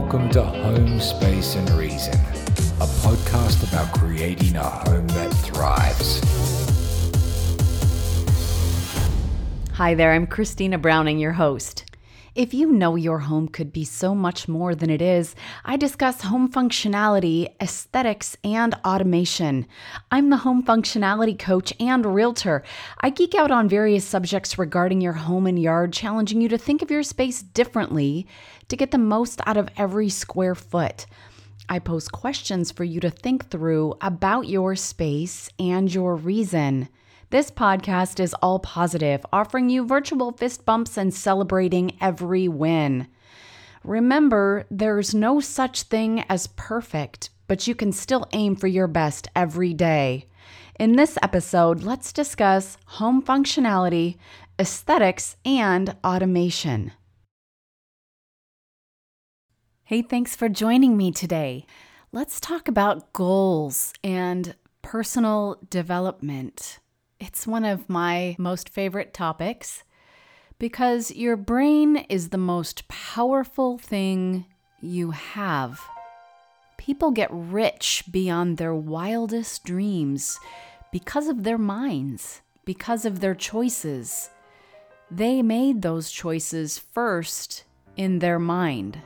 Welcome to Home Space and Reason, a podcast about creating a home that thrives. Hi there, I'm Christina Browning, your host. If you know your home could be so much more than it is, I discuss home functionality, aesthetics, and automation. I'm the home functionality coach and realtor. I geek out on various subjects regarding your home and yard, challenging you to think of your space differently to get the most out of every square foot. I pose questions for you to think through about your space and your reason. This podcast is all positive, offering you virtual fist bumps and celebrating every win. Remember, there's no such thing as perfect, but you can still aim for your best every day. In this episode, let's discuss home functionality, aesthetics, and automation. Hey, thanks for joining me today. Let's talk about goals and personal development. It's one of my most favorite topics because your brain is the most powerful thing you have. People get rich beyond their wildest dreams because of their minds, because of their choices. They made those choices first in their mind.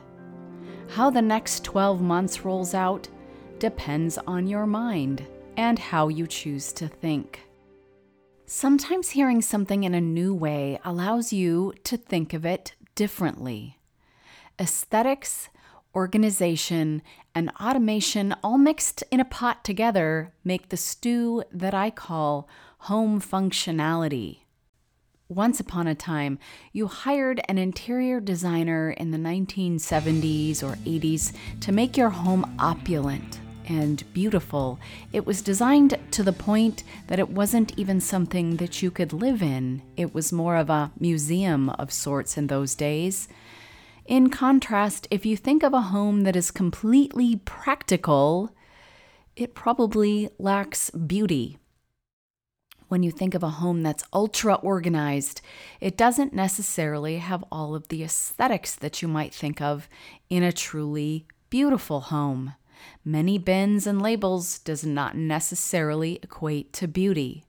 How the next 12 months rolls out depends on your mind and how you choose to think. Sometimes hearing something in a new way allows you to think of it differently. Aesthetics, organization, and automation all mixed in a pot together make the stew that I call home functionality. Once upon a time, you hired an interior designer in the 1970s or 80s to make your home opulent and beautiful. It was designed to the point that it wasn't even something that you could live in, it was more of a museum of sorts in those days. In contrast, if you think of a home that is completely practical, it probably lacks beauty. When you think of a home that's ultra organized, it doesn't necessarily have all of the aesthetics that you might think of in a truly beautiful home. Many bins and labels does not necessarily equate to beauty.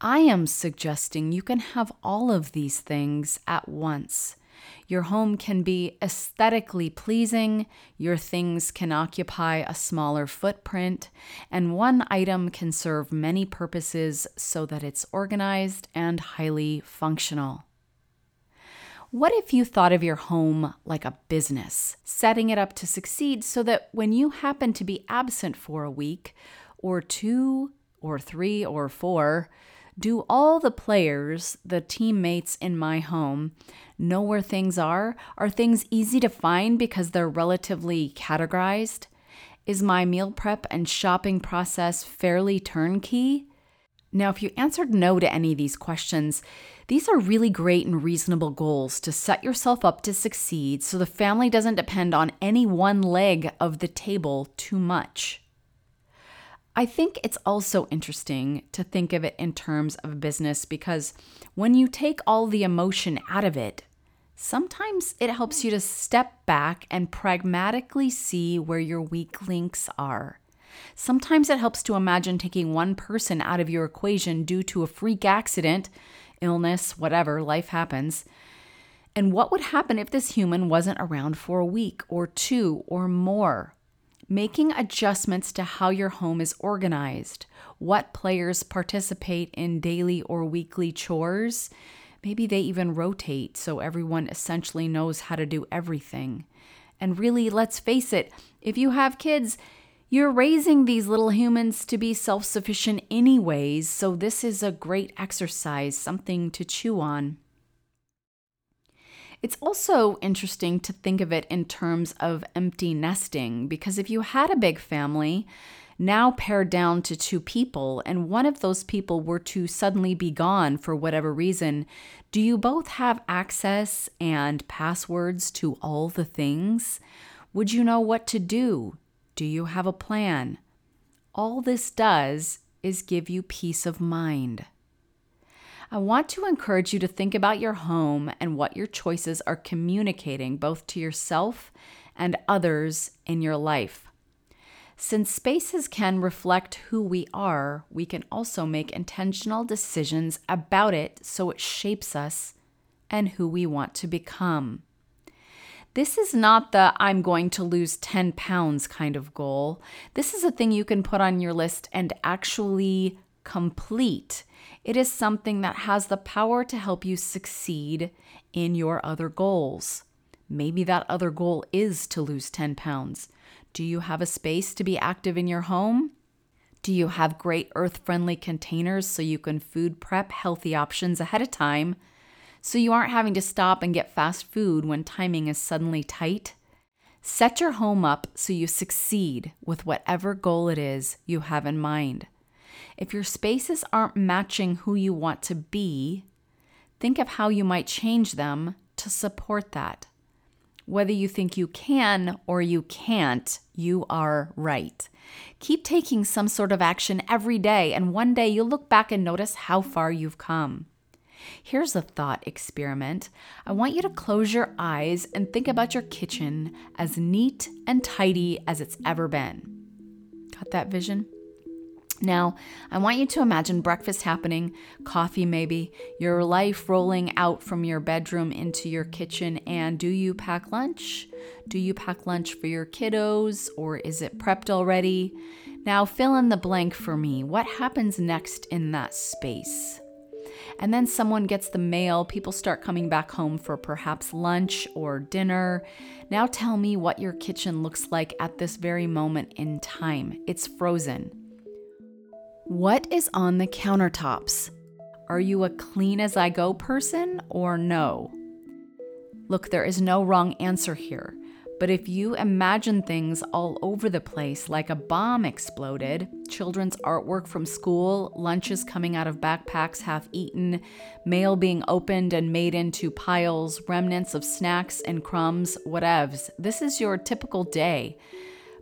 I am suggesting you can have all of these things at once. Your home can be aesthetically pleasing, your things can occupy a smaller footprint, and one item can serve many purposes so that it's organized and highly functional. What if you thought of your home like a business, setting it up to succeed so that when you happen to be absent for a week, or two, or three, or four, do all the players, the teammates in my home, know where things are? Are things easy to find because they're relatively categorized? Is my meal prep and shopping process fairly turnkey? Now, if you answered no to any of these questions, these are really great and reasonable goals to set yourself up to succeed so the family doesn't depend on any one leg of the table too much. I think it's also interesting to think of it in terms of business because when you take all the emotion out of it, sometimes it helps hmm. you to step back and pragmatically see where your weak links are. Sometimes it helps to imagine taking one person out of your equation due to a freak accident, illness, whatever, life happens. And what would happen if this human wasn't around for a week or two or more? Making adjustments to how your home is organized, what players participate in daily or weekly chores. Maybe they even rotate so everyone essentially knows how to do everything. And really, let's face it, if you have kids, you're raising these little humans to be self sufficient, anyways, so this is a great exercise, something to chew on. It's also interesting to think of it in terms of empty nesting, because if you had a big family, now pared down to two people, and one of those people were to suddenly be gone for whatever reason, do you both have access and passwords to all the things? Would you know what to do? Do you have a plan? All this does is give you peace of mind. I want to encourage you to think about your home and what your choices are communicating both to yourself and others in your life. Since spaces can reflect who we are, we can also make intentional decisions about it so it shapes us and who we want to become. This is not the I'm going to lose 10 pounds kind of goal. This is a thing you can put on your list and actually complete. It is something that has the power to help you succeed in your other goals. Maybe that other goal is to lose 10 pounds. Do you have a space to be active in your home? Do you have great earth friendly containers so you can food prep healthy options ahead of time so you aren't having to stop and get fast food when timing is suddenly tight. Set your home up so you succeed with whatever goal it is you have in mind. If your spaces aren't matching who you want to be, think of how you might change them to support that. Whether you think you can or you can't, you are right. Keep taking some sort of action every day, and one day you'll look back and notice how far you've come. Here's a thought experiment. I want you to close your eyes and think about your kitchen as neat and tidy as it's ever been. Got that vision? Now, I want you to imagine breakfast happening, coffee maybe, your life rolling out from your bedroom into your kitchen. And do you pack lunch? Do you pack lunch for your kiddos or is it prepped already? Now, fill in the blank for me. What happens next in that space? and then someone gets the mail, people start coming back home for perhaps lunch or dinner. Now tell me what your kitchen looks like at this very moment in time. It's frozen. What is on the countertops? Are you a clean as I go person or no? Look, there is no wrong answer here. But if you imagine things all over the place, like a bomb exploded, children's artwork from school, lunches coming out of backpacks half eaten, mail being opened and made into piles, remnants of snacks and crumbs, whatevs, this is your typical day.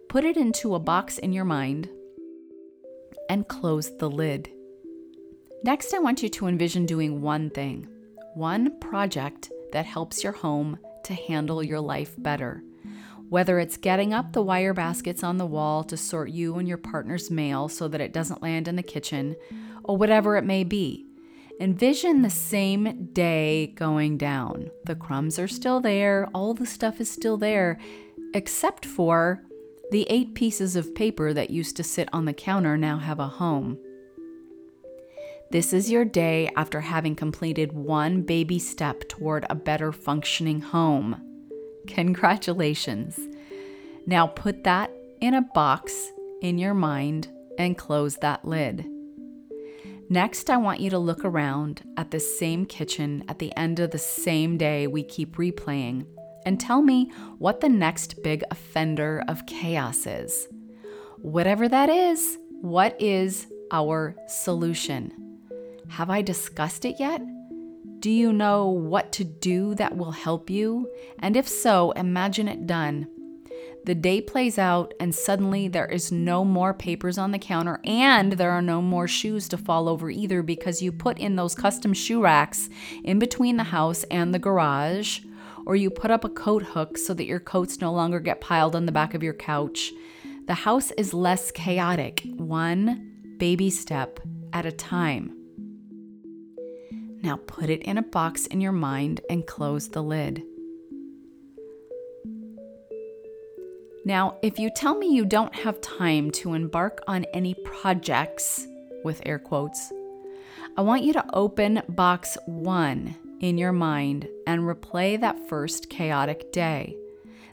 Put it into a box in your mind and close the lid. Next, I want you to envision doing one thing, one project that helps your home to handle your life better. Whether it's getting up the wire baskets on the wall to sort you and your partner's mail so that it doesn't land in the kitchen, or whatever it may be. Envision the same day going down. The crumbs are still there, all the stuff is still there, except for the eight pieces of paper that used to sit on the counter now have a home. This is your day after having completed one baby step toward a better functioning home. Congratulations. Now put that in a box in your mind and close that lid. Next, I want you to look around at the same kitchen at the end of the same day we keep replaying and tell me what the next big offender of chaos is. Whatever that is, what is our solution? Have I discussed it yet? Do you know what to do that will help you? And if so, imagine it done. The day plays out, and suddenly there is no more papers on the counter, and there are no more shoes to fall over either because you put in those custom shoe racks in between the house and the garage, or you put up a coat hook so that your coats no longer get piled on the back of your couch. The house is less chaotic, one baby step at a time. Now put it in a box in your mind and close the lid. Now, if you tell me you don't have time to embark on any projects, with air quotes, I want you to open box one in your mind and replay that first chaotic day.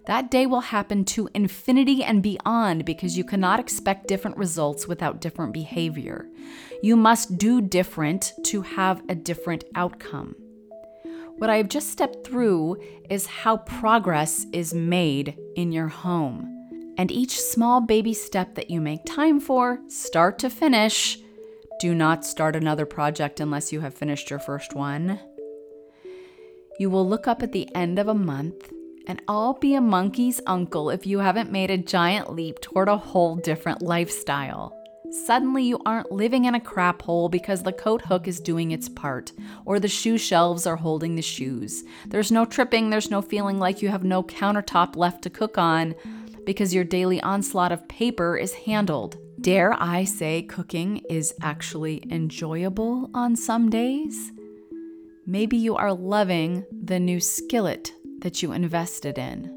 That day will happen to infinity and beyond because you cannot expect different results without different behavior. You must do different to have a different outcome. What I have just stepped through is how progress is made in your home. And each small baby step that you make time for, start to finish, do not start another project unless you have finished your first one. You will look up at the end of a month and I'll be a monkey's uncle if you haven't made a giant leap toward a whole different lifestyle. Suddenly, you aren't living in a crap hole because the coat hook is doing its part, or the shoe shelves are holding the shoes. There's no tripping, there's no feeling like you have no countertop left to cook on because your daily onslaught of paper is handled. Dare I say, cooking is actually enjoyable on some days? Maybe you are loving the new skillet that you invested in.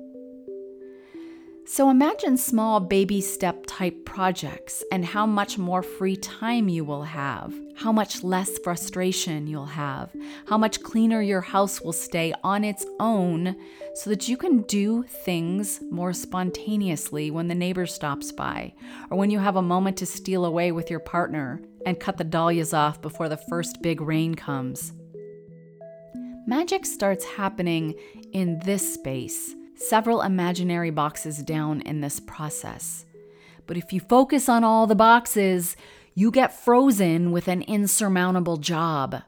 So imagine small baby step type projects and how much more free time you will have, how much less frustration you'll have, how much cleaner your house will stay on its own so that you can do things more spontaneously when the neighbor stops by or when you have a moment to steal away with your partner and cut the dahlias off before the first big rain comes. Magic starts happening in this space several imaginary boxes down in this process. But if you focus on all the boxes, you get frozen with an insurmountable job.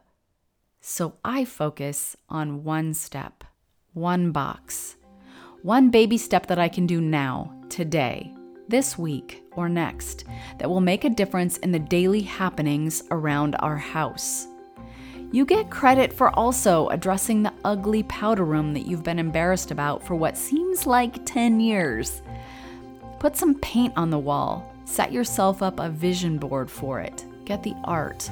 So I focus on one step, one box, one baby step that I can do now, today, this week, or next that will make a difference in the daily happenings around our house. You get credit for also addressing the ugly powder room that you've been embarrassed about for what seems like 10 years. Put some paint on the wall, set yourself up a vision board for it, get the art.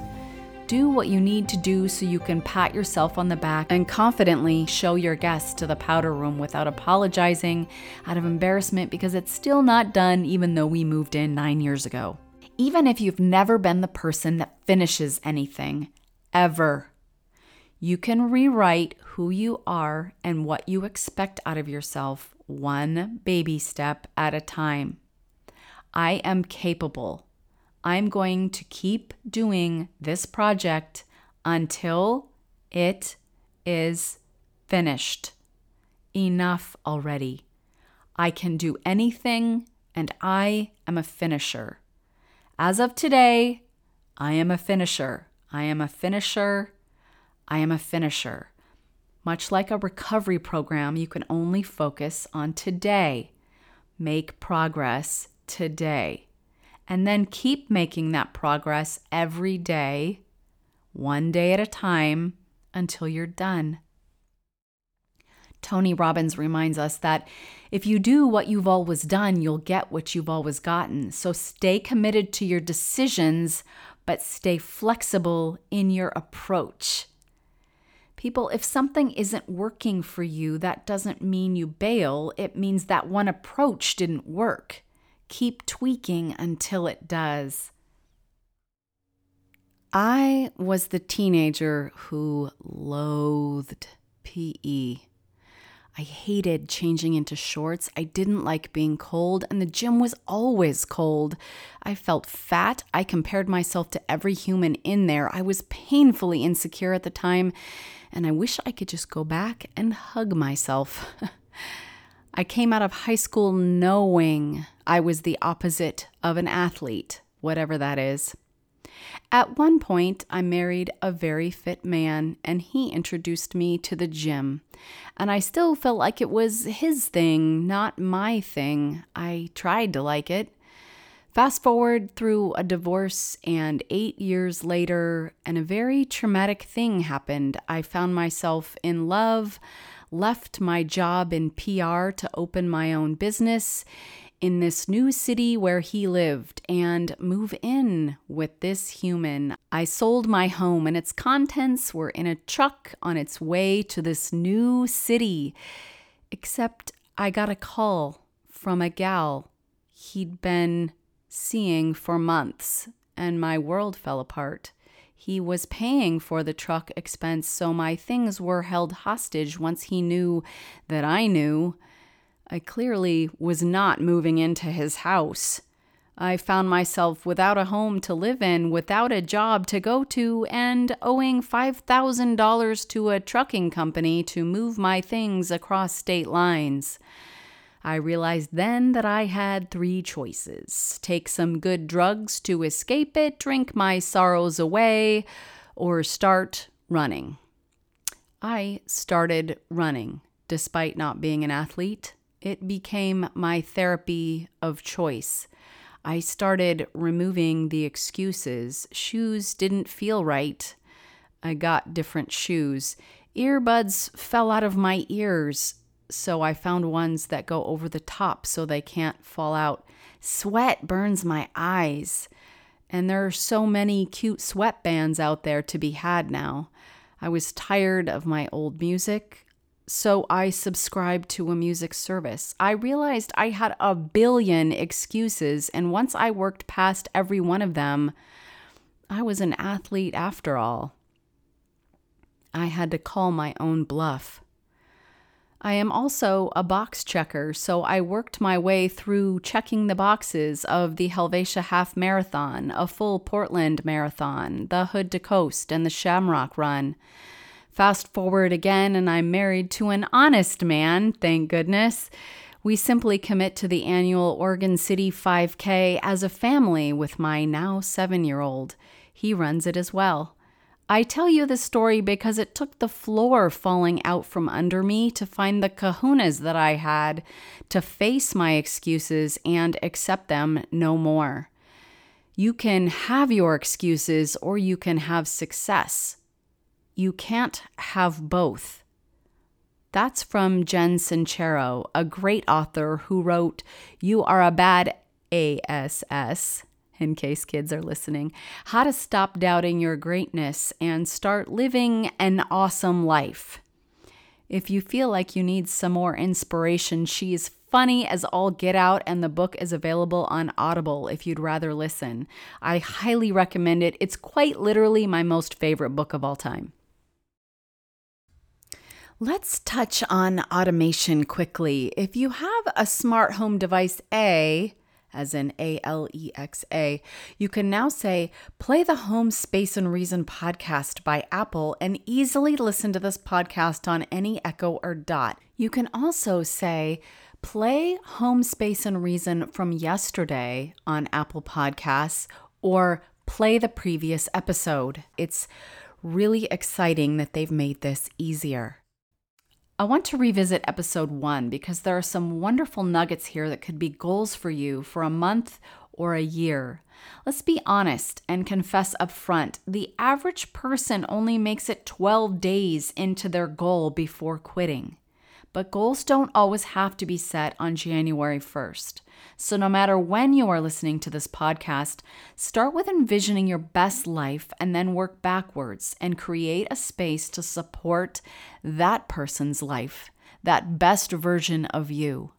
Do what you need to do so you can pat yourself on the back and confidently show your guests to the powder room without apologizing out of embarrassment because it's still not done, even though we moved in nine years ago. Even if you've never been the person that finishes anything, ever. You can rewrite who you are and what you expect out of yourself one baby step at a time. I am capable. I'm going to keep doing this project until it is finished. Enough already. I can do anything and I am a finisher. As of today, I am a finisher. I am a finisher. I am a finisher. Much like a recovery program, you can only focus on today. Make progress today. And then keep making that progress every day, one day at a time, until you're done. Tony Robbins reminds us that if you do what you've always done, you'll get what you've always gotten. So stay committed to your decisions, but stay flexible in your approach. People, if something isn't working for you, that doesn't mean you bail. It means that one approach didn't work. Keep tweaking until it does. I was the teenager who loathed PE. I hated changing into shorts. I didn't like being cold, and the gym was always cold. I felt fat. I compared myself to every human in there. I was painfully insecure at the time, and I wish I could just go back and hug myself. I came out of high school knowing I was the opposite of an athlete, whatever that is. At one point, I married a very fit man, and he introduced me to the gym. And I still felt like it was his thing, not my thing. I tried to like it. Fast forward through a divorce, and eight years later, and a very traumatic thing happened. I found myself in love, left my job in PR to open my own business in this new city where he lived and move in with this human. I sold my home, and its contents were in a truck on its way to this new city. Except I got a call from a gal he'd been seeing for months, and my world fell apart. He was paying for the truck expense, so my things were held hostage once he knew that I knew. I clearly was not moving into his house. I found myself without a home to live in, without a job to go to, and owing $5,000 to a trucking company to move my things across state lines. I realized then that I had three choices take some good drugs to escape it, drink my sorrows away, or start running. I started running despite not being an athlete. It became my therapy of choice. I started removing the excuses. Shoes didn't feel right. I got different shoes. Earbuds fell out of my ears, so I found ones that go over the top so they can't fall out. Sweat burns my eyes. And there are so many cute sweatbands out there to be had now. I was tired of my old music, so I subscribed to a music service. I realized I had a billion excuses, and once I worked past every one of them, I was an athlete after all. I had to call my own bluff. I am also a box checker, so I worked my way through checking the boxes of the Helvetia Half Marathon, a full Portland Marathon, the Hood to Coast, and the Shamrock Run. Fast forward again, and I'm married to an honest man, thank goodness. We simply commit to the annual Oregon City 5K as a family with my now seven year old. He runs it as well. I tell you this story because it took the floor falling out from under me to find the kahunas that I had to face my excuses and accept them no more. You can have your excuses or you can have success. You can't have both. That's from Jen Sincero, a great author who wrote You Are a Bad ASS in case kids are listening, how to stop doubting your greatness and start living an awesome life. If you feel like you need some more inspiration, she is funny as all get out, and the book is available on Audible if you'd rather listen. I highly recommend it. It's quite literally my most favorite book of all time. Let's touch on automation quickly. If you have a smart home device A, as in A L E X A, you can now say, Play the Home Space and Reason podcast by Apple and easily listen to this podcast on any Echo or Dot. You can also say, Play Home Space and Reason from yesterday on Apple Podcasts or play the previous episode. It's really exciting that they've made this easier. I want to revisit episode one because there are some wonderful nuggets here that could be goals for you for a month or a year. Let's be honest and confess up front the average person only makes it 12 days into their goal before quitting. But goals don't always have to be set on January 1st. So, no matter when you are listening to this podcast, start with envisioning your best life and then work backwards and create a space to support that person's life, that best version of you.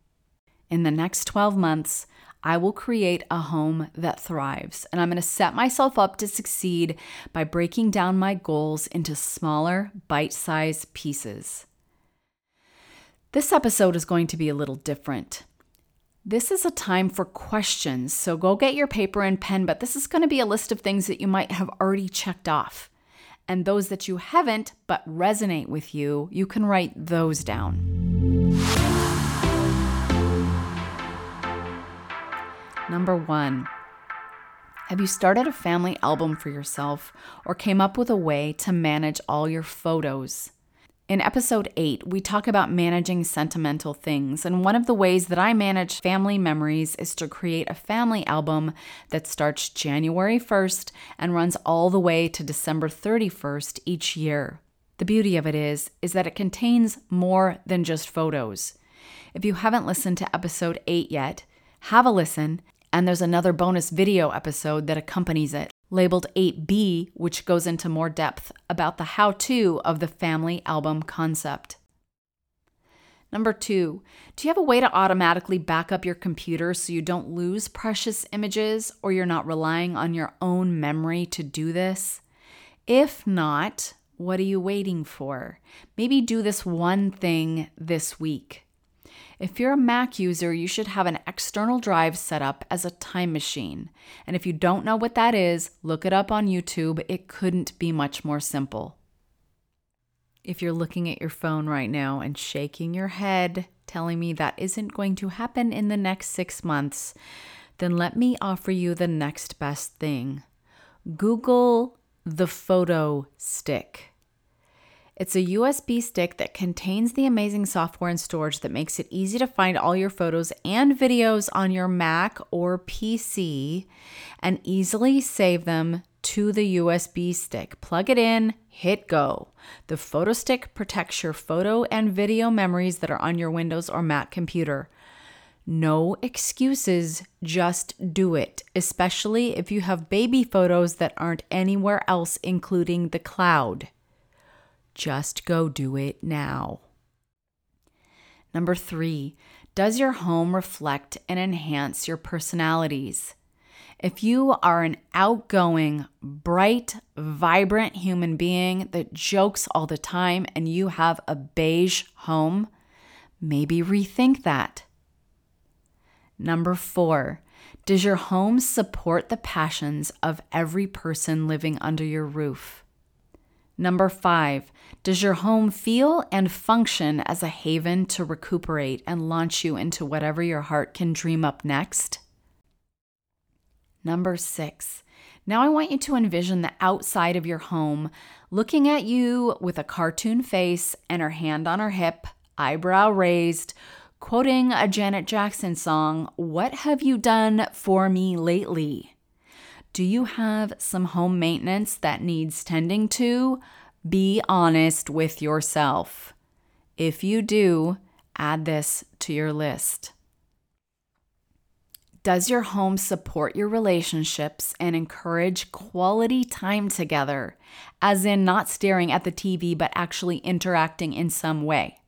In the next 12 months, I will create a home that thrives. And I'm going to set myself up to succeed by breaking down my goals into smaller, bite sized pieces. This episode is going to be a little different. This is a time for questions, so go get your paper and pen, but this is going to be a list of things that you might have already checked off. And those that you haven't but resonate with you, you can write those down. Number one, have you started a family album for yourself or came up with a way to manage all your photos? In episode 8, we talk about managing sentimental things, and one of the ways that I manage family memories is to create a family album that starts January 1st and runs all the way to December 31st each year. The beauty of it is is that it contains more than just photos. If you haven't listened to episode 8 yet, have a listen, and there's another bonus video episode that accompanies it labeled 8B, which goes into more depth about the how to of the family album concept. Number two, do you have a way to automatically back up your computer so you don't lose precious images or you're not relying on your own memory to do this? If not, what are you waiting for? Maybe do this one thing this week. If you're a Mac user, you should have an external drive set up as a time machine. And if you don't know what that is, look it up on YouTube. It couldn't be much more simple. If you're looking at your phone right now and shaking your head, telling me that isn't going to happen in the next six months, then let me offer you the next best thing Google the photo stick. It's a USB stick that contains the amazing software and storage that makes it easy to find all your photos and videos on your Mac or PC and easily save them to the USB stick. Plug it in, hit go. The photo stick protects your photo and video memories that are on your Windows or Mac computer. No excuses, just do it, especially if you have baby photos that aren't anywhere else, including the cloud. Just go do it now. Number three, does your home reflect and enhance your personalities? If you are an outgoing, bright, vibrant human being that jokes all the time and you have a beige home, maybe rethink that. Number four, does your home support the passions of every person living under your roof? Number five, does your home feel and function as a haven to recuperate and launch you into whatever your heart can dream up next? Number six, now I want you to envision the outside of your home looking at you with a cartoon face and her hand on her hip, eyebrow raised, quoting a Janet Jackson song, What Have You Done For Me Lately? Do you have some home maintenance that needs tending to? Be honest with yourself. If you do, add this to your list. Does your home support your relationships and encourage quality time together, as in not staring at the TV but actually interacting in some way?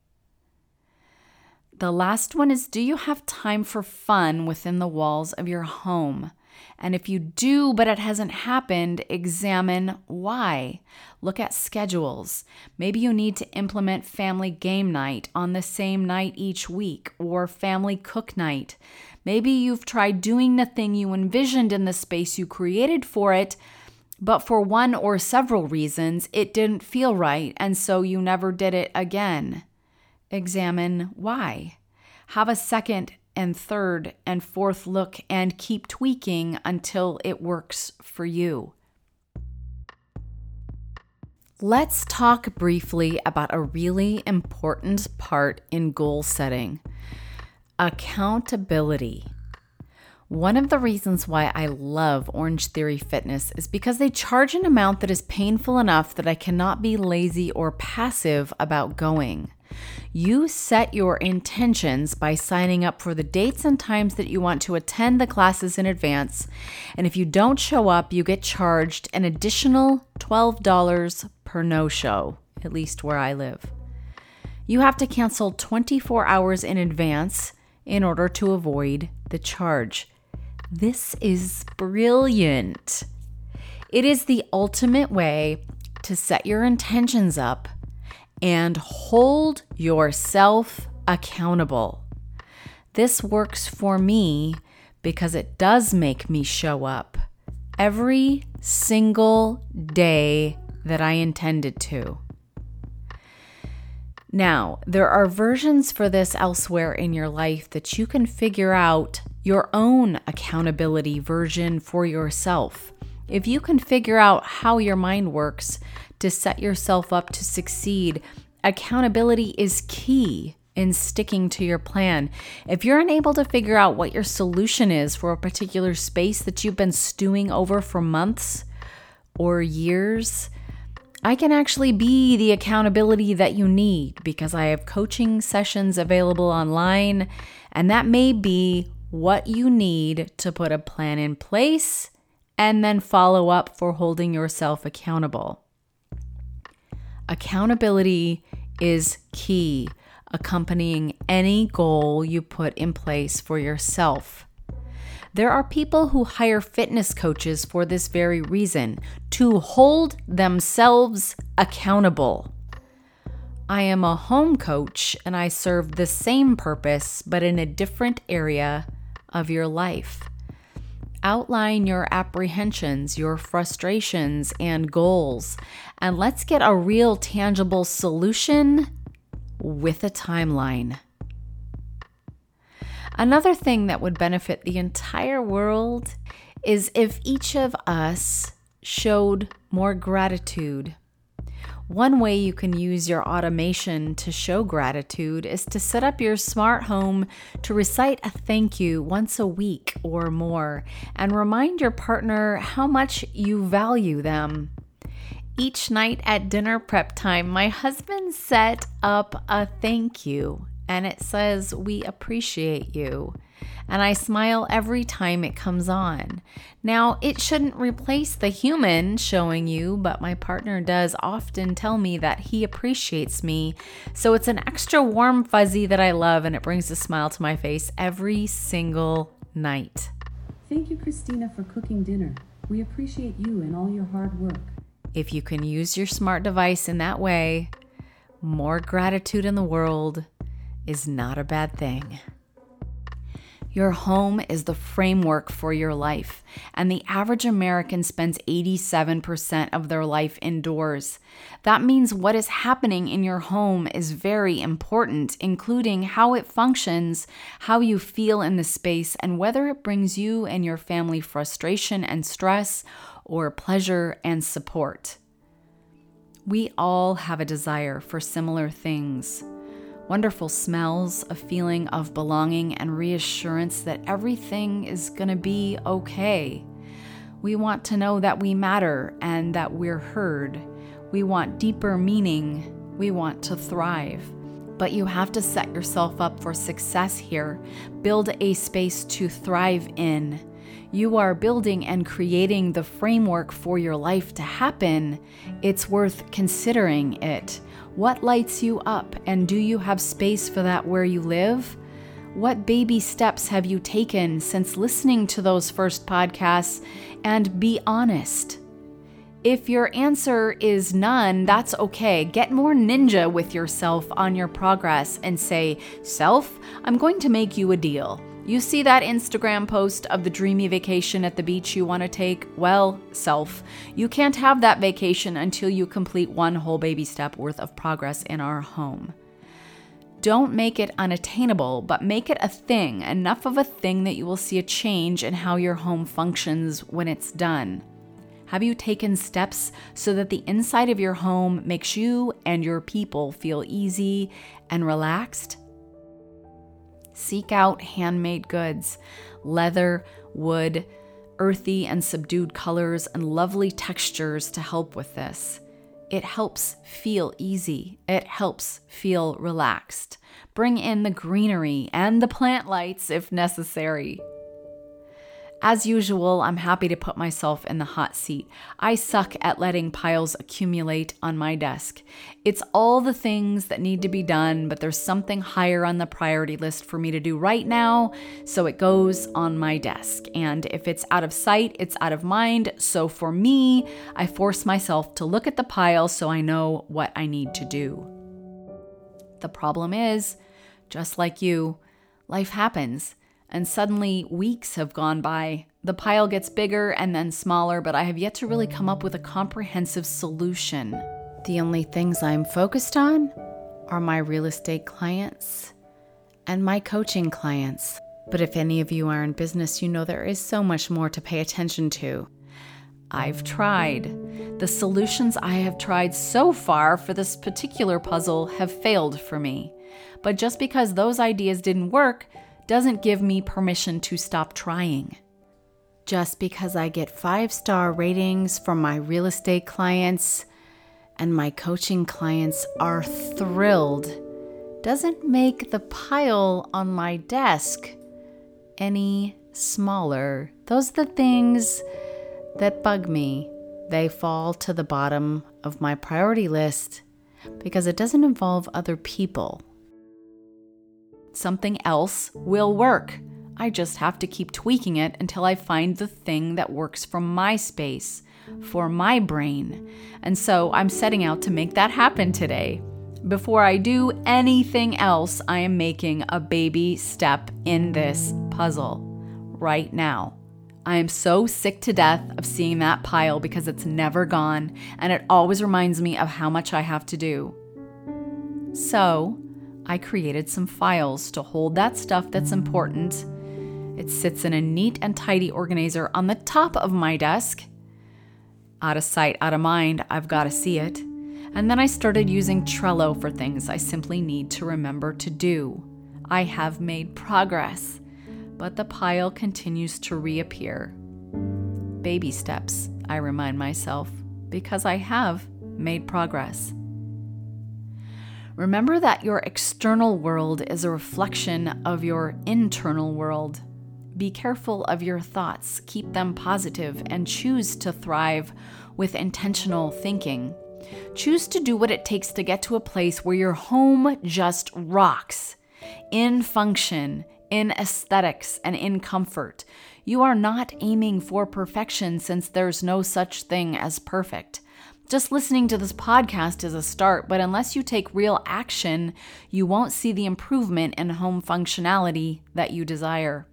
The last one is Do you have time for fun within the walls of your home? And if you do, but it hasn't happened, examine why. Look at schedules. Maybe you need to implement family game night on the same night each week or family cook night. Maybe you've tried doing the thing you envisioned in the space you created for it, but for one or several reasons, it didn't feel right, and so you never did it again. Examine why. Have a second and third and fourth look and keep tweaking until it works for you. Let's talk briefly about a really important part in goal setting accountability. One of the reasons why I love Orange Theory Fitness is because they charge an amount that is painful enough that I cannot be lazy or passive about going. You set your intentions by signing up for the dates and times that you want to attend the classes in advance. And if you don't show up, you get charged an additional $12 per no show, at least where I live. You have to cancel 24 hours in advance in order to avoid the charge. This is brilliant. It is the ultimate way to set your intentions up and hold yourself accountable. This works for me because it does make me show up every single day that I intended to. Now, there are versions for this elsewhere in your life that you can figure out your own accountability version for yourself. If you can figure out how your mind works to set yourself up to succeed, accountability is key in sticking to your plan. If you're unable to figure out what your solution is for a particular space that you've been stewing over for months or years, I can actually be the accountability that you need because I have coaching sessions available online, and that may be what you need to put a plan in place and then follow up for holding yourself accountable. Accountability is key, accompanying any goal you put in place for yourself. There are people who hire fitness coaches for this very reason to hold themselves accountable. I am a home coach and I serve the same purpose, but in a different area of your life. Outline your apprehensions, your frustrations, and goals, and let's get a real tangible solution with a timeline. Another thing that would benefit the entire world is if each of us showed more gratitude. One way you can use your automation to show gratitude is to set up your smart home to recite a thank you once a week or more and remind your partner how much you value them. Each night at dinner prep time, my husband set up a thank you and it says, We appreciate you and I smile every time it comes on. Now, it shouldn't replace the human showing you, but my partner does often tell me that he appreciates me. So it's an extra warm fuzzy that I love, and it brings a smile to my face every single night. Thank you, Christina, for cooking dinner. We appreciate you and all your hard work. If you can use your smart device in that way, more gratitude in the world is not a bad thing. Your home is the framework for your life, and the average American spends 87% of their life indoors. That means what is happening in your home is very important, including how it functions, how you feel in the space, and whether it brings you and your family frustration and stress or pleasure and support. We all have a desire for similar things wonderful smells, a feeling of belonging, and reassurance that everything is going to be okay. We want to know that we matter and that we're heard. We want deeper meaning. We want to thrive. But you have to set yourself up for success here. Build a space to thrive in. You are building and creating the framework for your life to happen. It's worth considering it. What lights you up, and do you have space for that where you live? What baby steps have you taken since listening to those first podcasts? And be honest. If your answer is none, that's okay. Get more ninja with yourself on your progress and say, Self, I'm going to make you a deal. You see that Instagram post of the dreamy vacation at the beach you want to take? Well, self, you can't have that vacation until you complete one whole baby step worth of progress in our home. Don't make it unattainable, but make it a thing, enough of a thing that you will see a change in how your home functions when it's done. Have you taken steps so that the inside of your home makes you and your people feel easy and relaxed? Seek out handmade goods, leather, wood, earthy and subdued colors, and lovely textures to help with this. It helps feel easy. It helps feel relaxed. Bring in the greenery and the plant lights if necessary. As usual, I'm happy to put myself in the hot seat. I suck at letting piles accumulate on my desk. It's all the things that need to be done, but there's something higher on the priority list for me to do right now, so it goes on my desk. And if it's out of sight, it's out of mind. So for me, I force myself to look at the pile so I know what I need to do. The problem is, just like you, life happens and suddenly weeks have gone by. The pile gets bigger and then smaller, but I have yet to really come up with a comprehensive solution. The only things I'm focused on are my real estate clients and my coaching clients. But if any of you are in business, you know there is so much more to pay attention to. I've tried. The solutions I have tried so far for this particular puzzle have failed for me. But just because those ideas didn't work doesn't give me permission to stop trying. Just because I get five star ratings from my real estate clients and my coaching clients are thrilled doesn't make the pile on my desk any smaller. Those are the things that bug me. They fall to the bottom of my priority list because it doesn't involve other people something else will work. I just have to keep tweaking it until I find the thing that works for my space, for my brain. And so I'm setting out to make that happen today. Before I do anything else, I am making a baby step in this puzzle right now. I am so sick to death of seeing that pile because it's never gone and it always reminds me of how much I have to do. So, I created some files to hold that stuff that's important. It sits in a neat and tidy organizer on the top of my desk. Out of sight, out of mind, I've got to see it. And then I started using Trello for things I simply need to remember to do. I have made progress, but the pile continues to reappear. Baby steps, I remind myself, because I have made progress. Remember that your external world is a reflection of your internal world. Be careful of your thoughts, keep them positive, and choose to thrive with intentional thinking. Choose to do what it takes to get to a place where your home just rocks in function, in aesthetics, and in comfort. You are not aiming for perfection since there's no such thing as perfect. Just listening to this podcast is a start, but unless you take real action, you won't see the improvement in home functionality that you desire.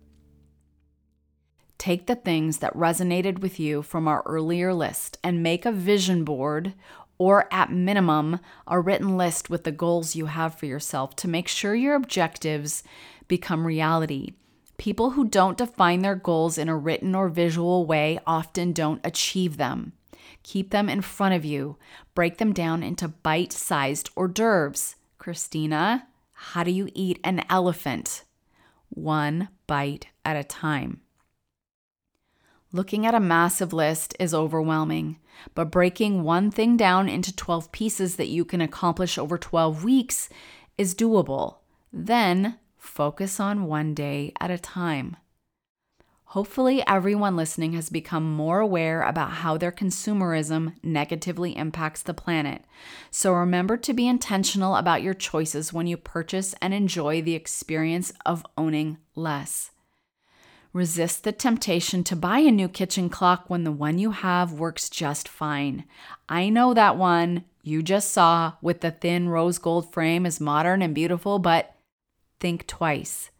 Take the things that resonated with you from our earlier list and make a vision board or, at minimum, a written list with the goals you have for yourself to make sure your objectives become reality. People who don't define their goals in a written or visual way often don't achieve them. Keep them in front of you. Break them down into bite sized hors d'oeuvres. Kristina, how do you eat an elephant? One bite at a time. Looking at a massive list is overwhelming, but breaking one thing down into 12 pieces that you can accomplish over 12 weeks is doable. Then focus on one day at a time. Hopefully, everyone listening has become more aware about how their consumerism negatively impacts the planet. So remember to be intentional about your choices when you purchase and enjoy the experience of owning less. Resist the temptation to buy a new kitchen clock when the one you have works just fine. I know that one you just saw with the thin rose gold frame is modern and beautiful, but think twice.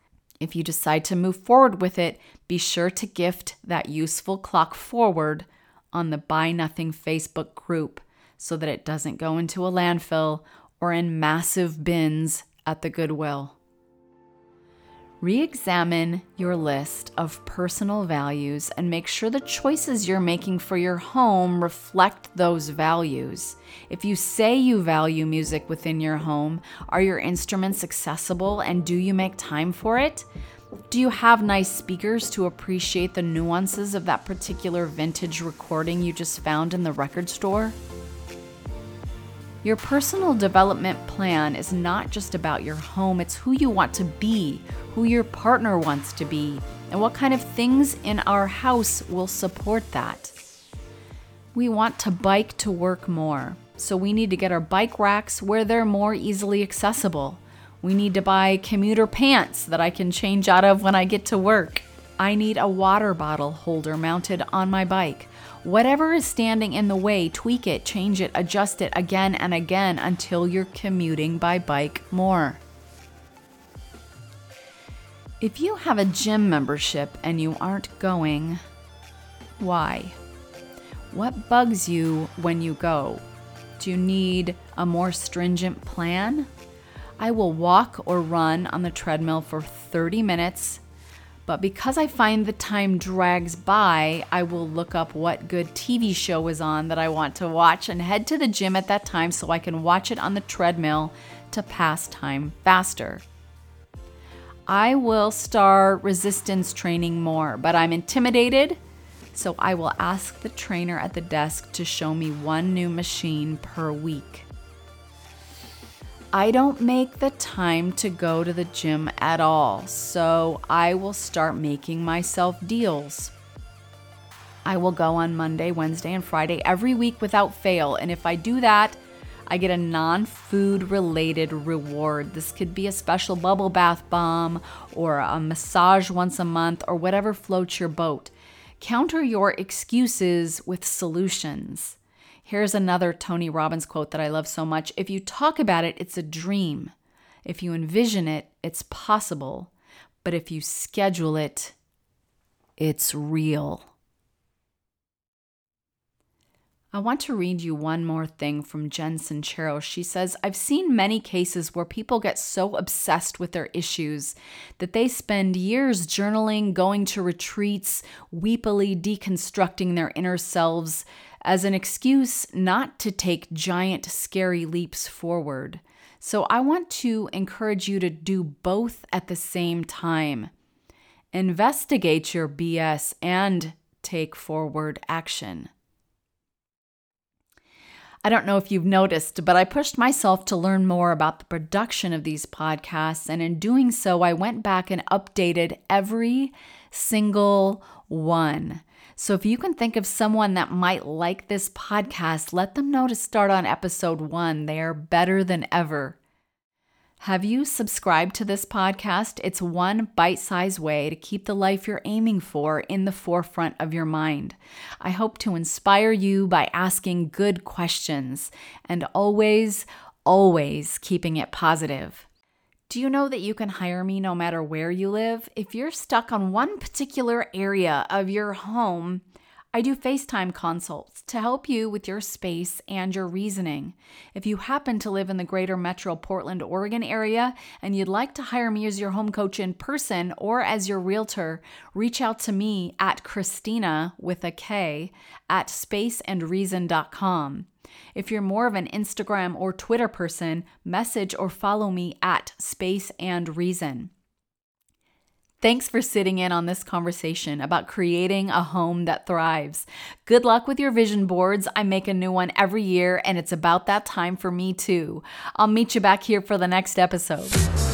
If you decide to move forward with it, be sure to gift that useful clock forward on the Buy Nothing Facebook group so that it doesn't go into a landfill or in massive bins at the Goodwill. Re examine your list of personal values and make sure the choices you're making for your home reflect those values. If you say you value music within your home, are your instruments accessible and do you make time for it? Do you have nice speakers to appreciate the nuances of that particular vintage recording you just found in the record store? Your personal development plan is not just about your home, it's who you want to be, who your partner wants to be, and what kind of things in our house will support that. We want to bike to work more, so we need to get our bike racks where they're more easily accessible. We need to buy commuter pants that I can change out of when I get to work. I need a water bottle holder mounted on my bike. Whatever is standing in the way, tweak it, change it, adjust it again and again until you're commuting by bike more. If you have a gym membership and you aren't going, why? What bugs you when you go? Do you need a more stringent plan? I will walk or run on the treadmill for 30 minutes but because I find the time drags by, I will look up what good TV show is on that I want to watch and head to the gym at that time so I can watch it on the treadmill to pass time faster. I will start resistance training more, but I'm intimidated, so I will ask the trainer at the desk to show me one new machine per week. I don't make the time to go to the gym at all, so I will start making myself deals. I will go on Monday, Wednesday, and Friday every week without fail, and if I do that, I get a non food related reward. This could be a special bubble bath bomb or a massage once a month or whatever floats your boat. Counter your excuses with solutions. Here's another Tony Robbins quote that I love so much If you talk about it, it's a dream. If you envision it, it's possible. But if you schedule it, it's real. I want to read you one more thing from Jen Sincero. She says, I've seen many cases where people get so obsessed with their issues that they spend years journaling, going to retreats, weepily deconstructing their inner selves as an excuse not to take giant, scary leaps forward. So I want to encourage you to do both at the same time. Investigate your BS and take forward action. I don't know if you've noticed, but I pushed myself to learn more about the production of these podcasts. And in doing so, I went back and updated every single one. So if you can think of someone that might like this podcast, let them know to start on episode one. They are better than ever. Have you subscribed to this podcast? It's one bite sized way to keep the life you're aiming for in the forefront of your mind. I hope to inspire you by asking good questions and always, always keeping it positive. Do you know that you can hire me no matter where you live? If you're stuck on one particular area of your home, I do FaceTime consults to help you with your space and your reasoning. If you happen to live in the greater metro Portland, Oregon area and you'd like to hire me as your home coach in person or as your realtor, reach out to me at Kristina with a K at spaceandreason.com. If you're more of an Instagram or Twitter person, message or follow me at Space and Reason. Thanks for sitting in on this conversation about creating a home that thrives. Good luck with your vision boards. I make a new one every year, and it's about that time for me too. I'll meet you back here for the next episode.